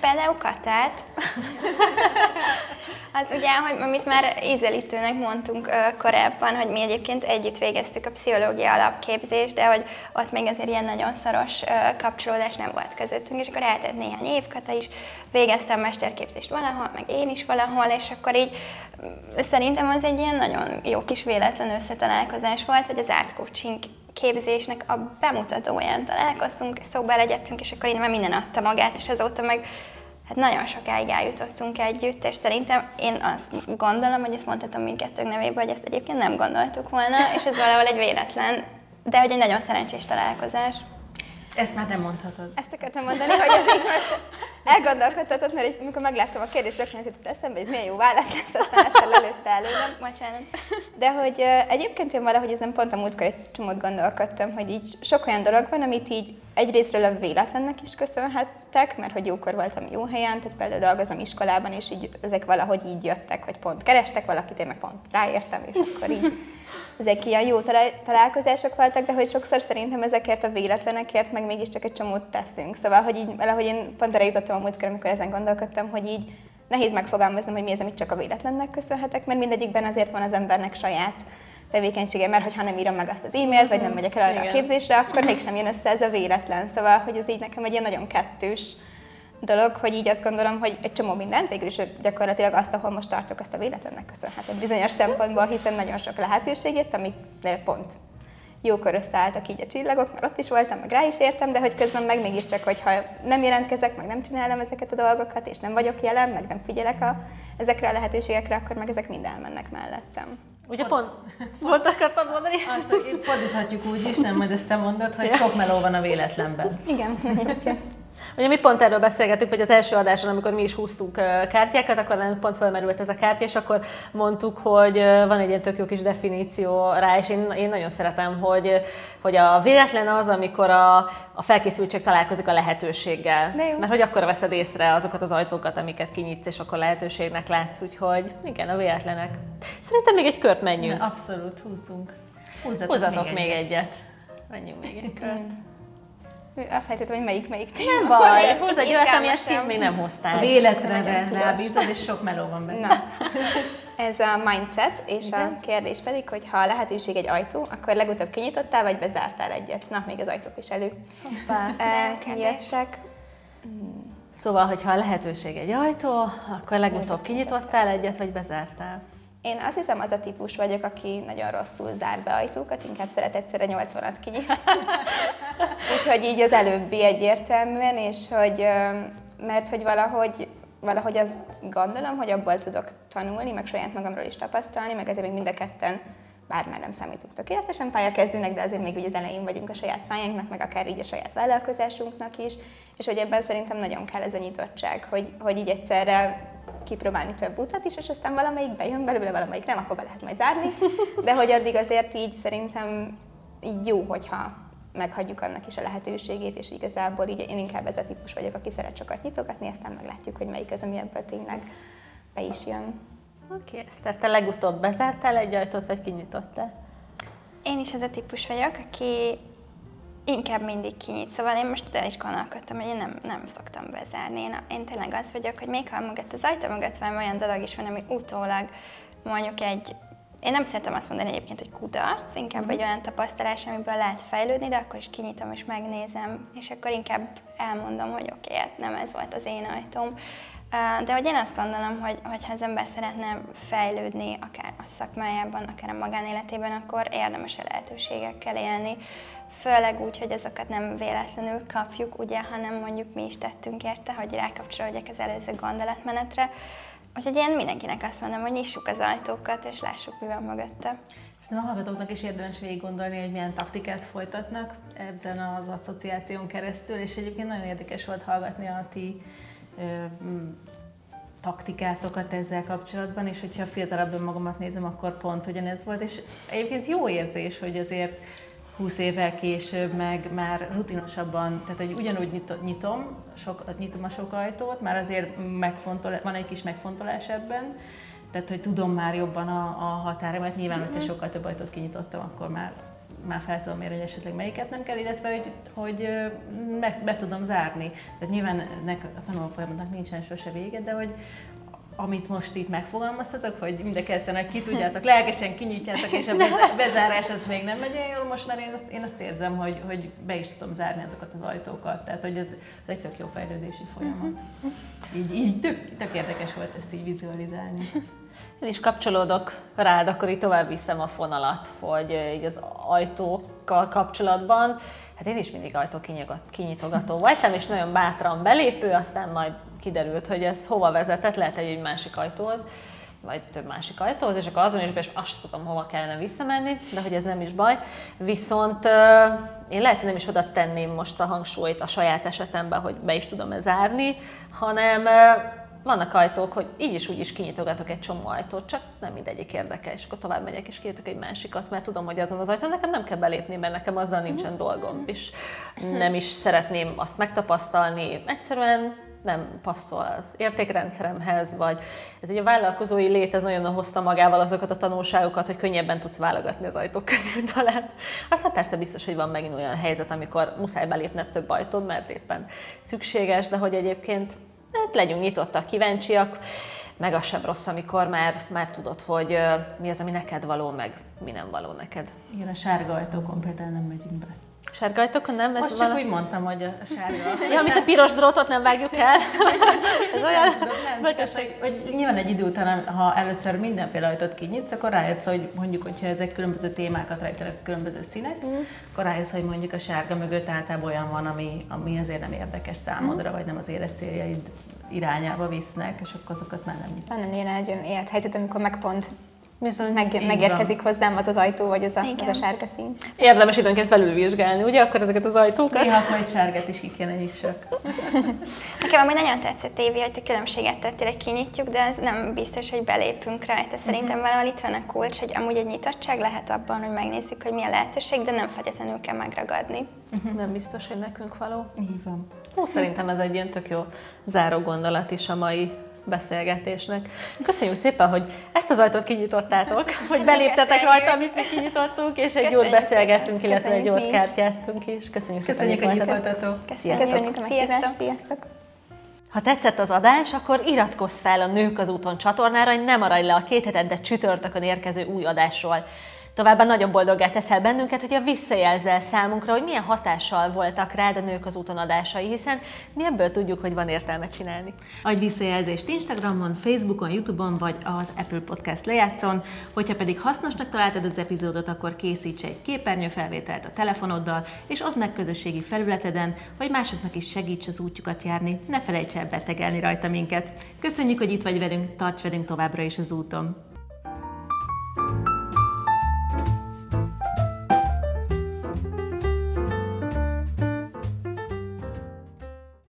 Például Katát. az ugye, hogy amit már ízelítőnek mondtunk korábban, hogy mi egyébként együtt végeztük a pszichológia alapképzést, de hogy ott még azért ilyen nagyon szoros kapcsolódás nem volt közöttünk, és akkor eltett néhány év, Kata is végeztem mesterképzést valahol, meg én is valahol, és akkor így szerintem az egy ilyen nagyon jó kis véletlen összetalálkozás volt, hogy az art coaching képzésnek a bemutatóján találkoztunk, szóba legyettünk, és akkor én már minden adta magát, és azóta meg hát nagyon sokáig eljutottunk együtt, és szerintem én azt gondolom, hogy ezt mondhatom mindkettőnk nevében, hogy ezt egyébként nem gondoltuk volna, és ez valahol egy véletlen, de hogy egy nagyon szerencsés találkozás. Ezt már nem mondhatod. Ezt akartam mondani, hogy ez így most elgondolkodtatott, mert amikor megláttam a kérdést, rögtön jutott eszembe, hogy milyen jó válasz lesz, aztán egyszer lelőtte előlem. Bocsánat. De hogy egyébként én valahogy ezen pont a múltkor egy csomót gondolkodtam, hogy így sok olyan dolog van, amit így egyrésztről a véletlennek is köszönhettek, mert hogy jókor voltam jó helyen, tehát például dolgozom iskolában, és így ezek valahogy így jöttek, hogy pont kerestek valakit, én meg pont ráértem, és akkor így ezek ilyen jó találkozások voltak, de hogy sokszor szerintem ezekért a véletlenekért meg mégiscsak egy csomót teszünk. Szóval, hogy így valahogy én pont erre jutottam a múltkor, amikor ezen gondolkodtam, hogy így nehéz megfogalmaznom, hogy mi az, amit csak a véletlennek köszönhetek, mert mindegyikben azért van az embernek saját tevékenysége, mert ha nem írom meg azt az e-mailt, vagy nem megyek el arra Igen. a képzésre, akkor mégsem jön össze ez a véletlen. Szóval, hogy ez így nekem egy ilyen nagyon kettős dolog, hogy így azt gondolom, hogy egy csomó mindent, végül is gyakorlatilag azt, ahol most tartok, azt a véletlennek köszönhetem bizonyos szempontból, hiszen nagyon sok lehetőségét, amit pont jókor összeálltak így a csillagok, mert ott is voltam, meg rá is értem, de hogy közben meg mégiscsak, hogyha nem jelentkezek, meg nem csinálom ezeket a dolgokat, és nem vagyok jelen, meg nem figyelek a, ezekre a lehetőségekre, akkor meg ezek mind elmennek mellettem. Ugye pont, pont akartam mondani? Azt, hogy fordíthatjuk úgy is, nem majd ezt te mondod, hogy sok meló van a véletlenben. Igen, okay. Ugye mi pont erről beszélgetünk, hogy az első adáson, amikor mi is húztunk kártyákat, akkor pont felmerült ez a kártya, és akkor mondtuk, hogy van egy ilyen tök jó kis definíció rá, és én, én nagyon szeretem, hogy, hogy a véletlen az, amikor a, a felkészültség találkozik a lehetőséggel. Mert hogy akkor veszed észre azokat az ajtókat, amiket kinyitsz, és akkor lehetőségnek látsz, úgyhogy igen, a véletlenek. Szerintem még egy kört menjünk. Abszolút, húzzunk. Húzzatok, Húzzatok még, még egyet. egyet. Menjünk még egy kört. Elfelejtettem, hogy melyik melyik téma. Nem baj, hozz egy olyat, ami ezt még nem hoztál. Véletlenre rábízod, és sok meló van benne. Na. Ez a mindset, és Igen. a kérdés pedig, hogy ha a lehetőség egy ajtó, akkor legutóbb kinyitottál, vagy bezártál egyet? Na, még az ajtók is elő. Hoppá, jöttek. Szóval, hogyha a lehetőség egy ajtó, akkor legutóbb kinyitottál egyet, vagy bezártál? Én azt hiszem, az a típus vagyok, aki nagyon rosszul zár be ajtókat, inkább szeret egyszerre 80-at kinyitni. Úgyhogy így az előbbi egyértelműen, és hogy, mert hogy valahogy, valahogy azt gondolom, hogy abból tudok tanulni, meg saját magamról is tapasztalni, meg ezért még mind a ketten bár már nem számítunk tökéletesen pályakezdőnek, de azért még ugye az elején vagyunk a saját pályánknak, meg akár így a saját vállalkozásunknak is, és hogy ebben szerintem nagyon kell ez a nyitottság, hogy, hogy így egyszerre kipróbálni több utat is, és aztán valamelyik bejön belőle, valamelyik nem, akkor be lehet majd zárni, de hogy addig azért így szerintem így jó, hogyha meghagyjuk annak is a lehetőségét, és igazából így én inkább ez a típus vagyok, aki szeret sokat nyitogatni, aztán meglátjuk, hogy melyik az, ami ebből tényleg be is jön. Oké, okay, tehát te legutóbb bezártál egy ajtót, vagy kinyitottál? Én is az a típus vagyok, aki inkább mindig kinyit. Szóval én most el is gondolkodtam, hogy én nem, nem szoktam bezárni. Én, én tényleg az vagyok, hogy még ha mögött az ajtó mögött van olyan dolog is van, ami utólag mondjuk egy én nem szeretem azt mondani egyébként, hogy kudarc, inkább mm. egy olyan tapasztalás, amiből lehet fejlődni, de akkor is kinyitom és megnézem, és akkor inkább elmondom, hogy oké, okay, hát nem ez volt az én ajtóm. De hogy én azt gondolom, hogy, hogy ha az ember szeretne fejlődni, akár a szakmájában, akár a magánéletében, akkor érdemes a lehetőségekkel élni. Főleg úgy, hogy ezeket nem véletlenül kapjuk, ugye, hanem mondjuk mi is tettünk érte, hogy rákapcsolódjak az előző gondolatmenetre. Úgyhogy én mindenkinek azt mondom, hogy nyissuk az ajtókat, és lássuk, mi van mögötte. Szerintem a hallgatóknak is érdemes végig gondolni, hogy milyen taktikát folytatnak ezen az asszociáción keresztül, és egyébként nagyon érdekes volt hallgatni a ti taktikátokat ezzel kapcsolatban, és hogyha fiatalabb magamat nézem, akkor pont ugyanez volt, és egyébként jó érzés, hogy azért 20 évvel később meg már rutinosabban, tehát hogy ugyanúgy nyitom, sok, nyitom a sok ajtót, már azért megfontol, van egy kis megfontolás ebben, tehát hogy tudom már jobban a, a határomat. Nyilván, hogyha mhm. sokkal több ajtót kinyitottam, akkor már már fel tudom mérni, hogy esetleg melyiket nem kell, illetve hogy, hogy meg, be tudom zárni. Tehát nyilván nek, a tanulófolyamatnak nincsen sose vége, de hogy amit most itt megfogalmaztatok, hogy mind a ketten ki tudjátok, lelkesen kinyitjátok, és a bezárás az még nem megy olyan jól, most már én azt, én azt érzem, hogy, hogy be is tudom zárni azokat az ajtókat, tehát hogy ez, ez egy tök jó fejlődési folyamat. Így, így tök, tök érdekes volt ezt így vizualizálni. Én is kapcsolódok rád, akkor így tovább viszem a fonalat, hogy így az ajtókkal kapcsolatban, hát én is mindig ajtó kinyitogató voltam, és nagyon bátran belépő, aztán majd kiderült, hogy ez hova vezetett, lehet egy másik ajtóhoz, vagy több másik ajtóhoz, és akkor azon is be, és azt tudom, hova kellene visszamenni, de hogy ez nem is baj. Viszont én lehet, hogy nem is oda tenném most a hangsúlyt a saját esetemben, hogy be is tudom e zárni, hanem vannak ajtók, hogy így is úgy is kinyitogatok egy csomó ajtót, csak nem mindegyik érdekel, és akkor tovább megyek és kinyitok egy másikat, mert tudom, hogy azon az ajtón nekem nem kell belépni, mert nekem azzal nincsen dolgom, és nem is szeretném azt megtapasztalni. Egyszerűen nem passzol az értékrendszeremhez, vagy ez egy a vállalkozói lét, ez nagyon hozta magával azokat a tanulságokat, hogy könnyebben tudsz válogatni az ajtók közül talán. Aztán persze biztos, hogy van megint olyan helyzet, amikor muszáj belépned több ajtót, mert éppen szükséges, de hogy egyébként hát legyünk nyitottak, kíváncsiak, meg az sem rossz, amikor már, már tudod, hogy mi az, ami neked való, meg mi nem való neked. Igen, a sárga ajtókon például nem megyünk be. Sárga ajtókon nem? Ez Most vala... csak úgy mondtam, hogy a sárga. ja, mint a piros drótot nem vágjuk el. Ez olyan... Nem, nem, vagy csak hogy, hogy nyilván egy idő után, ha először mindenféle ajtót kinyitsz, akkor rájössz, hogy mondjuk, hogyha ezek különböző témákat rejtenek, különböző színek, mm. akkor rájössz, hogy mondjuk a sárga mögött általában olyan van, ami, ami azért nem érdekes számodra, mm. vagy nem az élet céljaid irányába visznek, és akkor azokat már nem nyitnak. Lenne ilyen egy olyan élethelyzet, amikor meg pont Bizony, meg, megérkezik van. hozzám az az ajtó, vagy az a, az a sárga szín. Érdemes időnként felülvizsgálni, ugye, akkor ezeket az ajtókat? Néha majd sárgát is ki kéne nyissak. Nekem amúgy nagyon tetszett, Évi, hogy a különbséget tettél, hogy kinyitjuk, de ez nem biztos, hogy belépünk rajta. Szerintem uh-huh. valahol itt van a kulcs, hogy amúgy egy nyitottság lehet abban, hogy megnézzük, hogy mi a lehetőség, de nem feltétlenül kell megragadni. Uh-huh. Nem biztos, hogy nekünk való. Így van. Ó, szerintem ez egy ilyen tök jó záró gondolat is a mai beszélgetésnek. Köszönjük szépen, hogy ezt az ajtót kinyitottátok, hogy beléptetek rajta, amit mi kinyitottunk, és egy jót beszélgettünk, illetve egy jót kártyáztunk is. Köszönjük, Köszönjük szépen, hogy itt voltatok. Köszönjük a meghívást. Sziasztok. Ha tetszett az adás, akkor iratkozz fel a Nők az úton csatornára, hogy ne maradj le a két de csütörtökön érkező új adásról. Továbbá nagyon boldoggá teszel bennünket, hogy a visszajelzel számunkra, hogy milyen hatással voltak rád a nők az úton adásai, hiszen mi ebből tudjuk, hogy van értelme csinálni. Adj visszajelzést Instagramon, Facebookon, Youtube-on vagy az Apple Podcast lejátszon. Hogyha pedig hasznosnak találtad az epizódot, akkor készíts egy képernyőfelvételt a telefonoddal, és oszd meg közösségi felületeden, hogy másoknak is segíts az útjukat járni. Ne felejts el betegelni rajta minket. Köszönjük, hogy itt vagy velünk, tarts velünk továbbra is az úton!